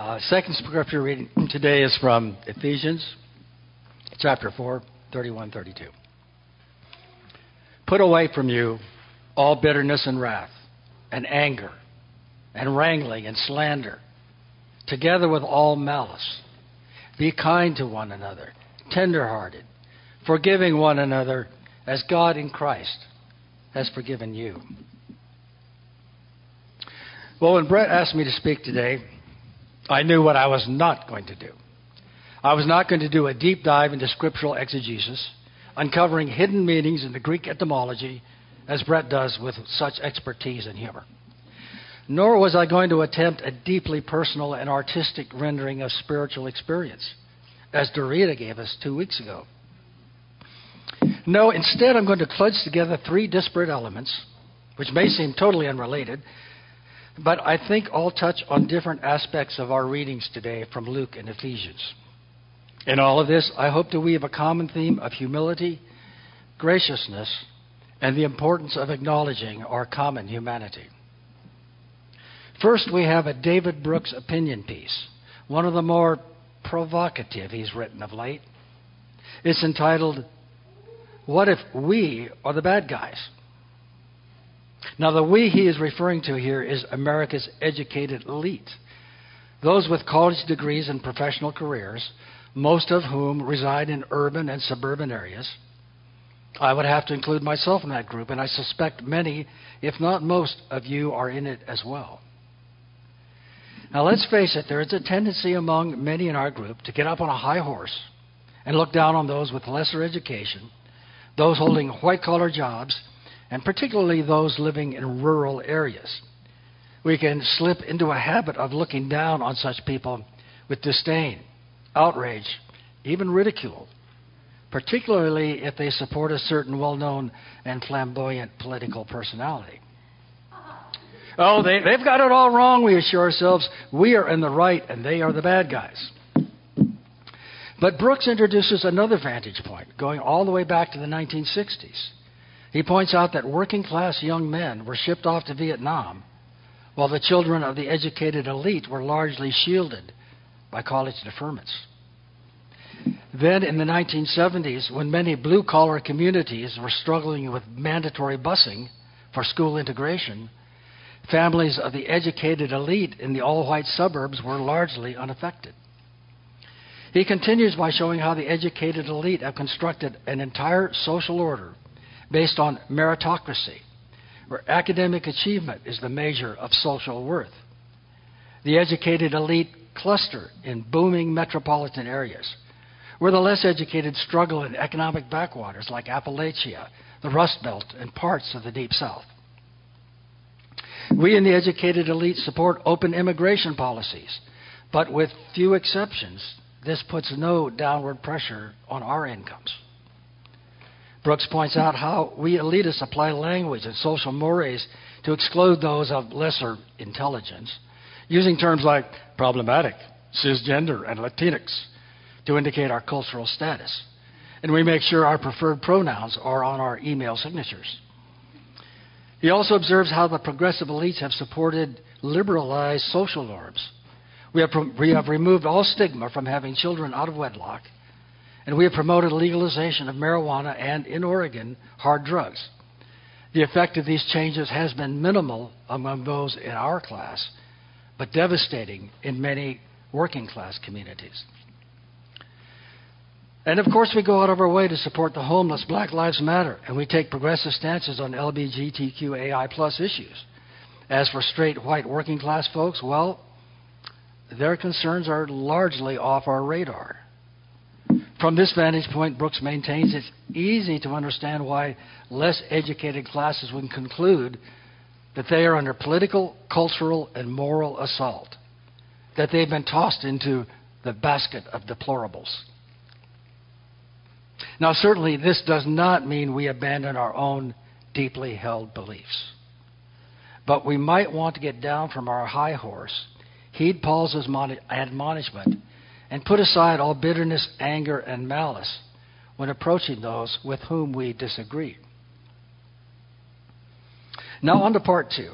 Uh, second scripture reading today is from Ephesians chapter 4, 31 32. Put away from you all bitterness and wrath, and anger, and wrangling, and slander, together with all malice. Be kind to one another, tenderhearted, forgiving one another, as God in Christ has forgiven you. Well, when Brett asked me to speak today, I knew what I was not going to do. I was not going to do a deep dive into scriptural exegesis, uncovering hidden meanings in the Greek etymology, as Brett does with such expertise and humor. Nor was I going to attempt a deeply personal and artistic rendering of spiritual experience, as Dorita gave us two weeks ago. No, instead, I'm going to clutch together three disparate elements, which may seem totally unrelated, but I think all touch on different aspects of our readings today from Luke and Ephesians. In all of this, I hope to weave a common theme of humility, graciousness, and the importance of acknowledging our common humanity. First, we have a David Brooks opinion piece, one of the more provocative he's written of late. It's entitled, What If We Are the Bad Guys? Now, the we he is referring to here is America's educated elite, those with college degrees and professional careers, most of whom reside in urban and suburban areas. I would have to include myself in that group, and I suspect many, if not most, of you are in it as well. Now, let's face it, there is a tendency among many in our group to get up on a high horse and look down on those with lesser education, those holding white collar jobs, and particularly those living in rural areas. We can slip into a habit of looking down on such people with disdain, outrage, even ridicule, particularly if they support a certain well known and flamboyant political personality. Oh, they, they've got it all wrong, we assure ourselves. We are in the right and they are the bad guys. But Brooks introduces another vantage point, going all the way back to the 1960s. He points out that working class young men were shipped off to Vietnam, while the children of the educated elite were largely shielded by college deferments. Then in the 1970s, when many blue collar communities were struggling with mandatory busing for school integration, families of the educated elite in the all white suburbs were largely unaffected. He continues by showing how the educated elite have constructed an entire social order based on meritocracy, where academic achievement is the measure of social worth. The educated elite cluster in booming metropolitan areas, where the less educated struggle in economic backwaters like Appalachia, the Rust Belt, and parts of the Deep South. We in the educated elite support open immigration policies, but with few exceptions, this puts no downward pressure on our incomes. Brooks points out how we elitists apply language and social mores to exclude those of lesser intelligence, using terms like problematic, cisgender, and Latinx to indicate our cultural status. And we make sure our preferred pronouns are on our email signatures. He also observes how the progressive elites have supported liberalized social norms. We have, we have removed all stigma from having children out of wedlock and we have promoted legalization of marijuana and, in Oregon, hard drugs. The effect of these changes has been minimal among those in our class, but devastating in many working class communities. And of course, we go out of our way to support the homeless, Black Lives Matter, and we take progressive stances on LGBTQAI plus issues. As for straight white working class folks, well, their concerns are largely off our radar. From this vantage point, Brooks maintains it's easy to understand why less educated classes would conclude that they are under political, cultural, and moral assault, that they've been tossed into the basket of deplorables. Now, certainly, this does not mean we abandon our own deeply held beliefs. But we might want to get down from our high horse, heed Paul's admonishment, and put aside all bitterness, anger, and malice when approaching those with whom we disagree. Now, on to part two.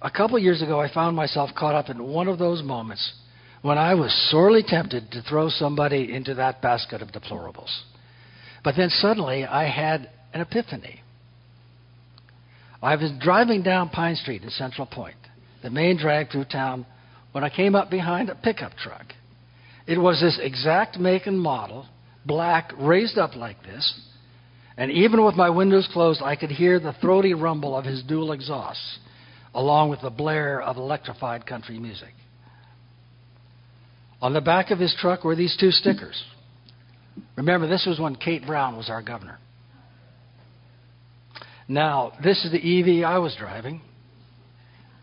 A couple years ago, I found myself caught up in one of those moments when I was sorely tempted to throw somebody into that basket of deplorables. But then suddenly I had an epiphany. I was driving down Pine Street in Central Point, the main drag through town, when I came up behind a pickup truck. It was this exact make and model, black, raised up like this, and even with my windows closed, I could hear the throaty rumble of his dual exhausts, along with the blare of electrified country music. On the back of his truck were these two stickers. Remember, this was when Kate Brown was our governor. Now, this is the EV I was driving,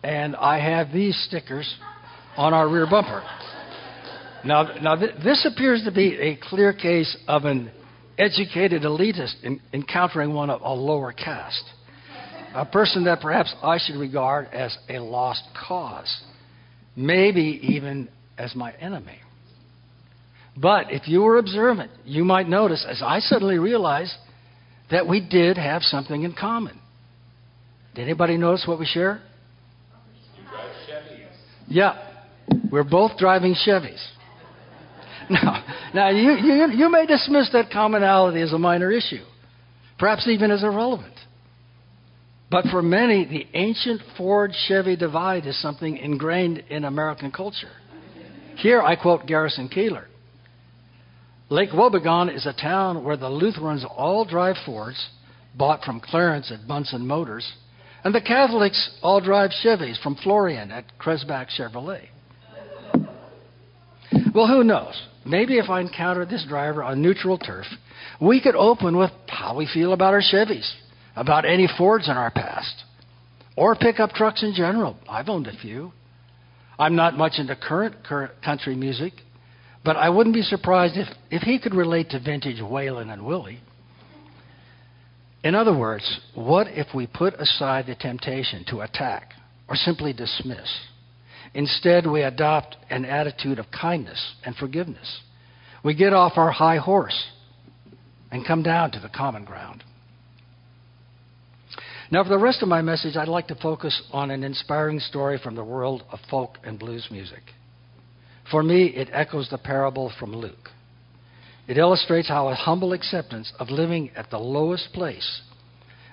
and I have these stickers on our rear bumper. Now, now th- this appears to be a clear case of an educated elitist in, encountering one of a lower caste, a person that perhaps I should regard as a lost cause, maybe even as my enemy. But if you were observant, you might notice, as I suddenly realized, that we did have something in common. Did anybody notice what we share? You drive Chevys. Yeah, we're both driving Chevys. Now, now you, you, you may dismiss that commonality as a minor issue, perhaps even as irrelevant. But for many, the ancient Ford Chevy divide is something ingrained in American culture. Here I quote Garrison Keillor Lake Wobegon is a town where the Lutherans all drive Fords, bought from Clarence at Bunsen Motors, and the Catholics all drive Chevys from Florian at Krebsbach Chevrolet. Well, who knows? Maybe if I encountered this driver on neutral turf, we could open with how we feel about our Chevys, about any Fords in our past, or pickup trucks in general. I've owned a few. I'm not much into current, current country music, but I wouldn't be surprised if, if he could relate to vintage Waylon and Willie. In other words, what if we put aside the temptation to attack or simply dismiss? Instead, we adopt an attitude of kindness and forgiveness. We get off our high horse and come down to the common ground. Now, for the rest of my message, I'd like to focus on an inspiring story from the world of folk and blues music. For me, it echoes the parable from Luke. It illustrates how a humble acceptance of living at the lowest place,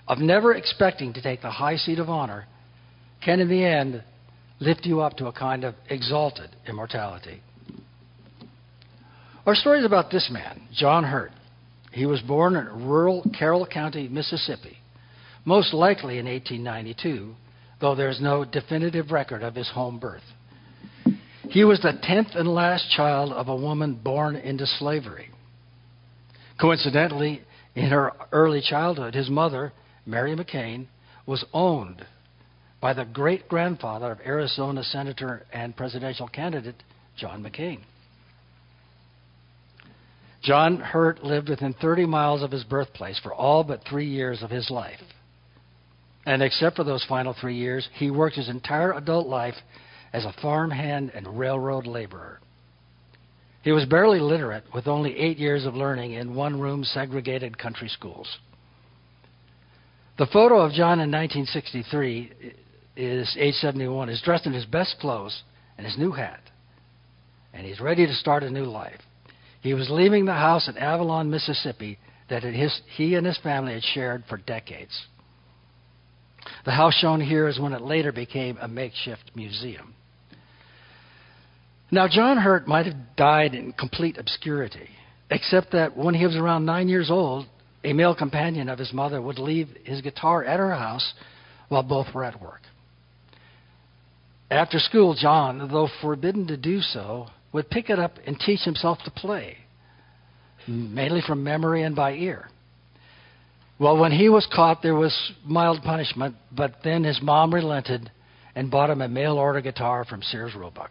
of never expecting to take the high seat of honor, can in the end lift you up to a kind of exalted immortality. Our story is about this man, John Hurt. He was born in rural Carroll County, Mississippi, most likely in 1892, though there is no definitive record of his home birth. He was the tenth and last child of a woman born into slavery. Coincidentally, in her early childhood, his mother, Mary McCain, was owned by the great grandfather of Arizona Senator and presidential candidate John McCain. John Hurt lived within 30 miles of his birthplace for all but three years of his life. And except for those final three years, he worked his entire adult life as a farmhand and railroad laborer. He was barely literate, with only eight years of learning in one room segregated country schools. The photo of John in 1963 is age 71, is dressed in his best clothes and his new hat. And he's ready to start a new life. He was leaving the house in Avalon, Mississippi that his, he and his family had shared for decades. The house shown here is when it later became a makeshift museum. Now, John Hurt might have died in complete obscurity, except that when he was around nine years old, a male companion of his mother would leave his guitar at her house while both were at work. After school, John, though forbidden to do so, would pick it up and teach himself to play, mainly from memory and by ear. Well, when he was caught, there was mild punishment, but then his mom relented and bought him a mail order guitar from Sears Roebuck.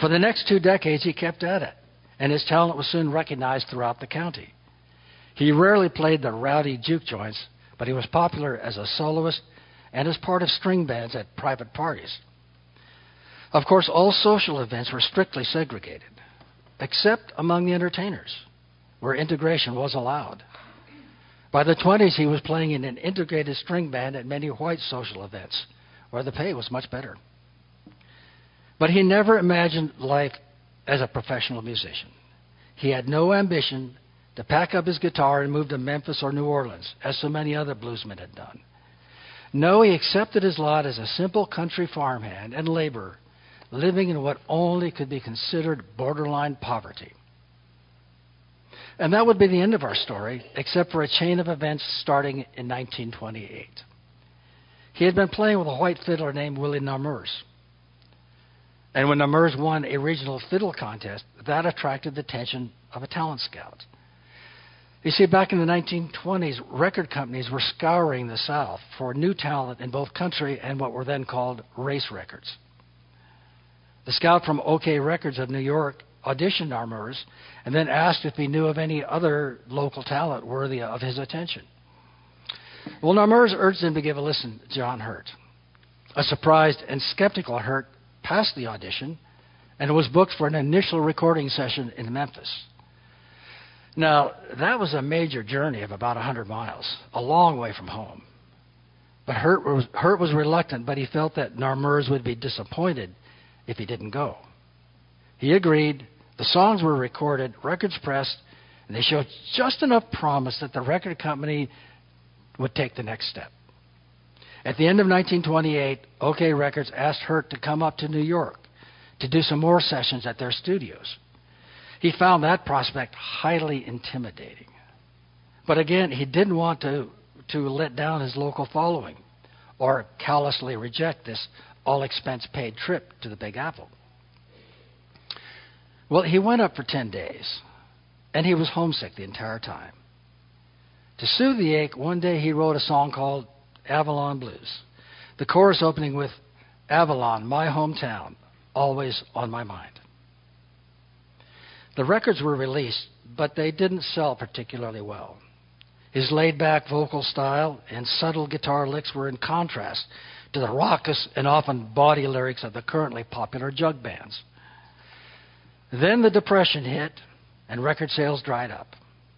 For the next two decades, he kept at it, and his talent was soon recognized throughout the county. He rarely played the rowdy juke joints, but he was popular as a soloist and as part of string bands at private parties. Of course, all social events were strictly segregated, except among the entertainers, where integration was allowed. By the 20s, he was playing in an integrated string band at many white social events, where the pay was much better. But he never imagined life as a professional musician. He had no ambition to pack up his guitar and move to Memphis or New Orleans, as so many other bluesmen had done. No, he accepted his lot as a simple country farmhand and laborer, living in what only could be considered borderline poverty. And that would be the end of our story, except for a chain of events starting in 1928. He had been playing with a white fiddler named Willie Narmour. And when Narmour won a regional fiddle contest, that attracted the attention of a talent scout. You see, back in the 1920s, record companies were scouring the South for new talent in both country and what were then called race records. The scout from OKeh Records of New York auditioned Narmour and then asked if he knew of any other local talent worthy of his attention. Well, Narmour urged him to give a listen to John Hurt. A surprised and skeptical Hurt passed the audition and was booked for an initial recording session in Memphis. Now, that was a major journey of about 100 miles, a long way from home. But Hurt was, Hurt was reluctant, but he felt that Narmour would be disappointed if he didn't go. He agreed. The songs were recorded, records pressed, and they showed just enough promise that the record company would take the next step. At the end of 1928, OKeh Records asked Hurt to come up to New York to do some more sessions at their studios. He found that prospect highly intimidating. But again, he didn't want to, to let down his local following or callously reject this all expense paid trip to the Big Apple. Well, he went up for 10 days, and he was homesick the entire time. To soothe the ache, one day he wrote a song called Avalon Blues. The chorus opening with Avalon, my hometown, always on my mind. The records were released, but they didn't sell particularly well. His laid back vocal style and subtle guitar licks were in contrast to the raucous and often bawdy lyrics of the currently popular jug bands. Then the Depression hit, and record sales dried up.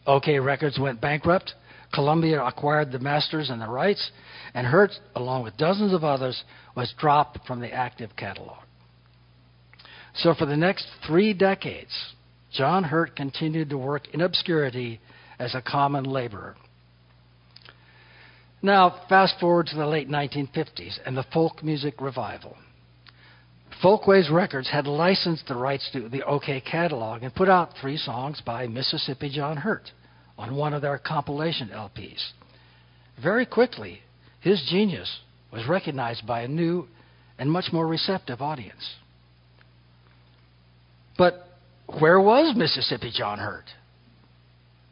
OKeh Records went bankrupt. Columbia acquired the masters and the rights, and Hurt, along with dozens of others, was dropped from the active catalog. So for the next three decades, John Hurt continued to work in obscurity as a common laborer. Now, fast forward to the late 1950s and the folk music revival. Folkways Records had licensed the rights to the OKeh catalog and put out three songs by Mississippi John Hurt on one of their compilation LPs. Very quickly, his genius was recognized by a new and much more receptive audience. But where was Mississippi John Hurt?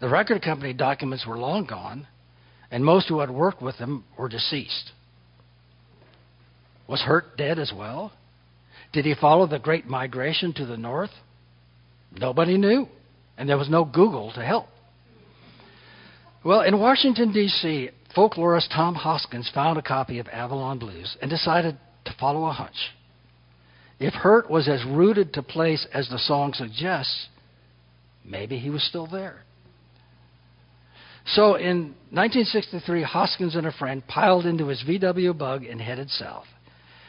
The record company documents were long gone, and most who had worked with him were deceased. Was Hurt dead as well? Did he follow the great migration to the north? Nobody knew, and there was no Google to help. Well, in Washington, D.C., folklorist Tom Hoskins found a copy of Avalon Blues and decided to follow a hunch. If Hurt was as rooted to place as the song suggests, maybe he was still there. So in 1963, Hoskins and a friend piled into his VW bug and headed south.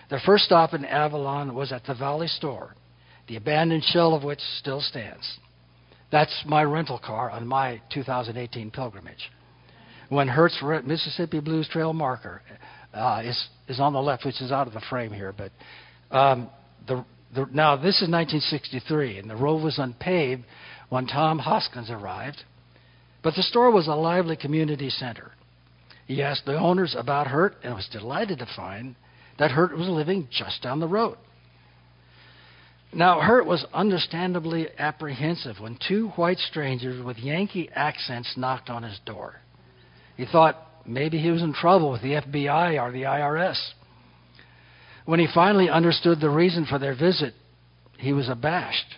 Their first stop in Avalon was at the Valley Store, the abandoned shell of which still stands. That's my rental car on my 2018 pilgrimage. When Hurt's Mississippi Blues Trail marker uh, is, is on the left, which is out of the frame here, but um, the, the, now, this is 1963, and the road was unpaved when Tom Hoskins arrived, but the store was a lively community center. He asked the owners about Hurt and was delighted to find that Hurt was living just down the road. Now, Hurt was understandably apprehensive when two white strangers with Yankee accents knocked on his door. He thought maybe he was in trouble with the FBI or the IRS. When he finally understood the reason for their visit, he was abashed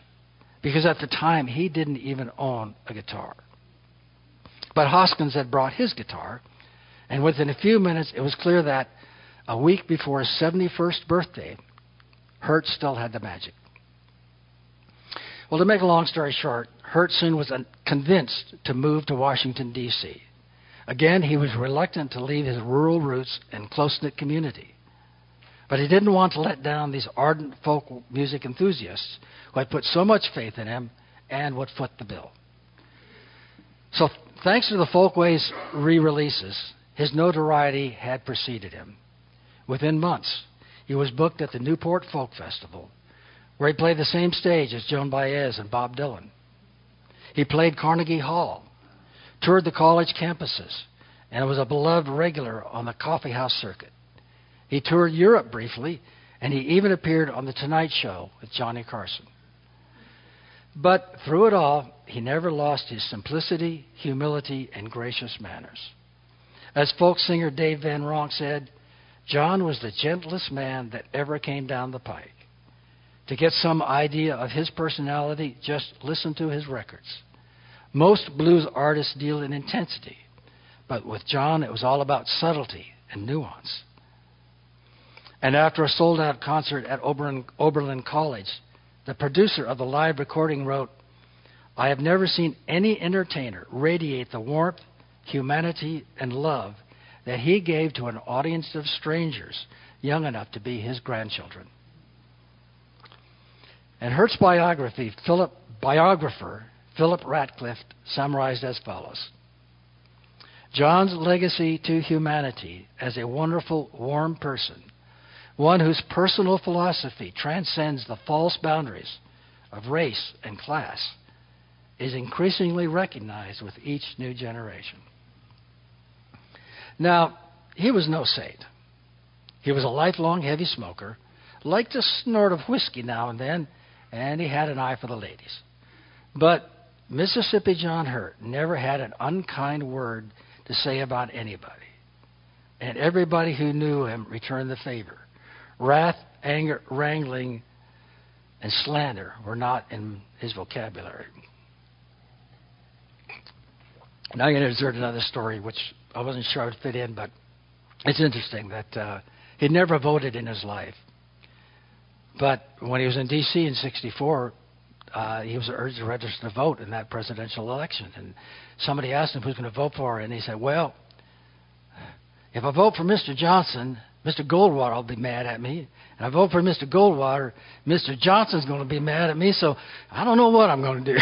because at the time he didn't even own a guitar. But Hoskins had brought his guitar, and within a few minutes it was clear that a week before his 71st birthday, Hurt still had the magic. Well, to make a long story short, Hurt soon was uh, convinced to move to Washington, D.C. Again, he was reluctant to leave his rural roots and close knit community. But he didn't want to let down these ardent folk music enthusiasts who had put so much faith in him and would foot the bill. So, thanks to the Folkways re releases, his notoriety had preceded him. Within months, he was booked at the Newport Folk Festival, where he played the same stage as Joan Baez and Bob Dylan. He played Carnegie Hall, toured the college campuses, and was a beloved regular on the coffee house circuit. He toured Europe briefly, and he even appeared on The Tonight Show with Johnny Carson. But through it all, he never lost his simplicity, humility, and gracious manners. As folk singer Dave Van Ronk said, John was the gentlest man that ever came down the pike. To get some idea of his personality, just listen to his records. Most blues artists deal in intensity, but with John, it was all about subtlety and nuance. And after a sold out concert at Oberlin, Oberlin College, the producer of the live recording wrote, I have never seen any entertainer radiate the warmth, humanity, and love that he gave to an audience of strangers young enough to be his grandchildren. And Hurt's biography, Philip, biographer Philip Ratcliffe summarized as follows John's legacy to humanity as a wonderful, warm person one whose personal philosophy transcends the false boundaries of race and class, is increasingly recognized with each new generation. Now, he was no saint. He was a lifelong heavy smoker, liked a snort of whiskey now and then, and he had an eye for the ladies. But Mississippi John Hurt never had an unkind word to say about anybody. And everybody who knew him returned the favor. Wrath, anger, wrangling, and slander were not in his vocabulary. Now I'm going to insert another story, which I wasn't sure would fit in, but it's interesting that uh, he'd never voted in his life. But when he was in D.C. in '64, uh, he was urged to register to vote in that presidential election. And somebody asked him who's going to vote for, and he said, "Well, if I vote for Mr. Johnson, Mr. Goldwater will be mad at me. And I vote for Mr. Goldwater, Mr. Johnson's going to be mad at me, so I don't know what I'm going to do.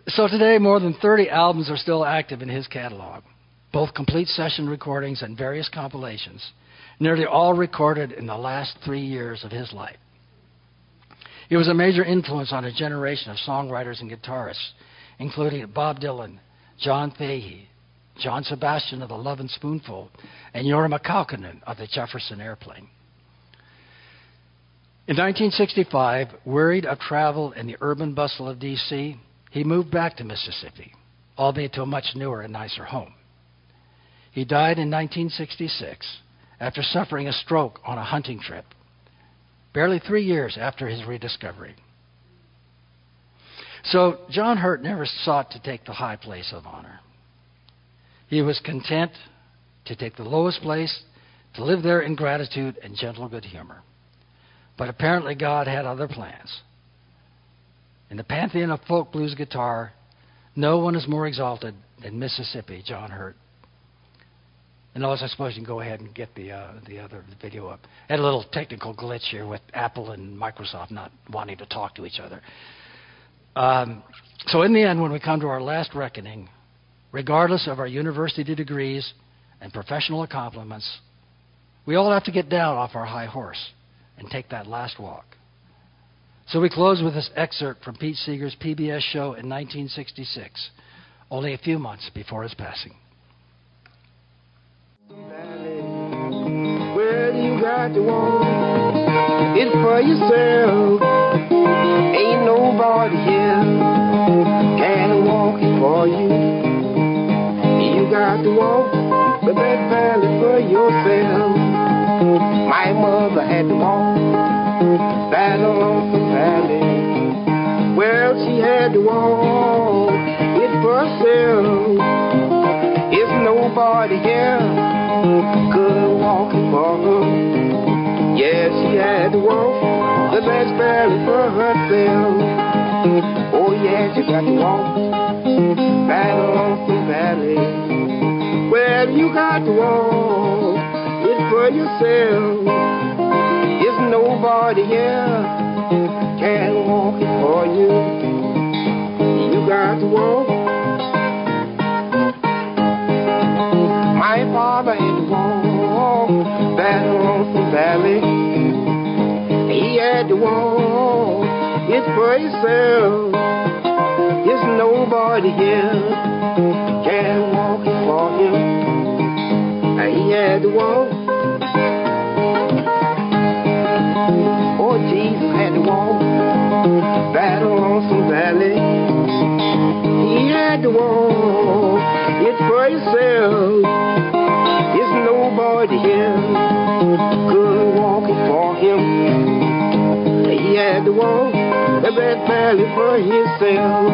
so today, more than 30 albums are still active in his catalog, both complete session recordings and various compilations, nearly all recorded in the last three years of his life. He was a major influence on a generation of songwriters and guitarists, including Bob Dylan, John Fahey, John Sebastian of the Lovin' Spoonful, and Jorma Kaukonen of the Jefferson Airplane. In 1965, wearied of travel and the urban bustle of D.C., he moved back to Mississippi, albeit to a much newer and nicer home. He died in 1966 after suffering a stroke on a hunting trip, barely three years after his rediscovery. So, John Hurt never sought to take the high place of honor. He was content to take the lowest place, to live there in gratitude and gentle good humor. But apparently, God had other plans. In the pantheon of folk blues guitar, no one is more exalted than Mississippi John Hurt. And also, I suppose you can go ahead and get the uh, the other video up. I had a little technical glitch here with Apple and Microsoft not wanting to talk to each other. Um, so, in the end, when we come to our last reckoning, regardless of our university degrees and professional accomplishments, we all have to get down off our high horse and take that last walk. So we close with this excerpt from Pete Seeger's PBS show in 1966, only a few months before his passing. Well, you got to walk it for yourself. Ain't nobody here can walk it for you to walk the Red Valley for yourself. My mother had to walk that lonesome valley. Well, she had to walk it for herself. If nobody here could walk it for her. Yeah, she had to walk the Red Valley for herself. Oh, yeah, she got to walk that lonesome valley. Well, you got to walk it for yourself. There's nobody here can walk it for you. You got to walk. My father had to walk that lonesome valley. He had to walk it for himself. There's nobody here He had to walk. Oh, Jesus had to walk that lonesome valley. He had to walk it for himself. There's nobody here could walk it for him. He had to walk that valley for himself.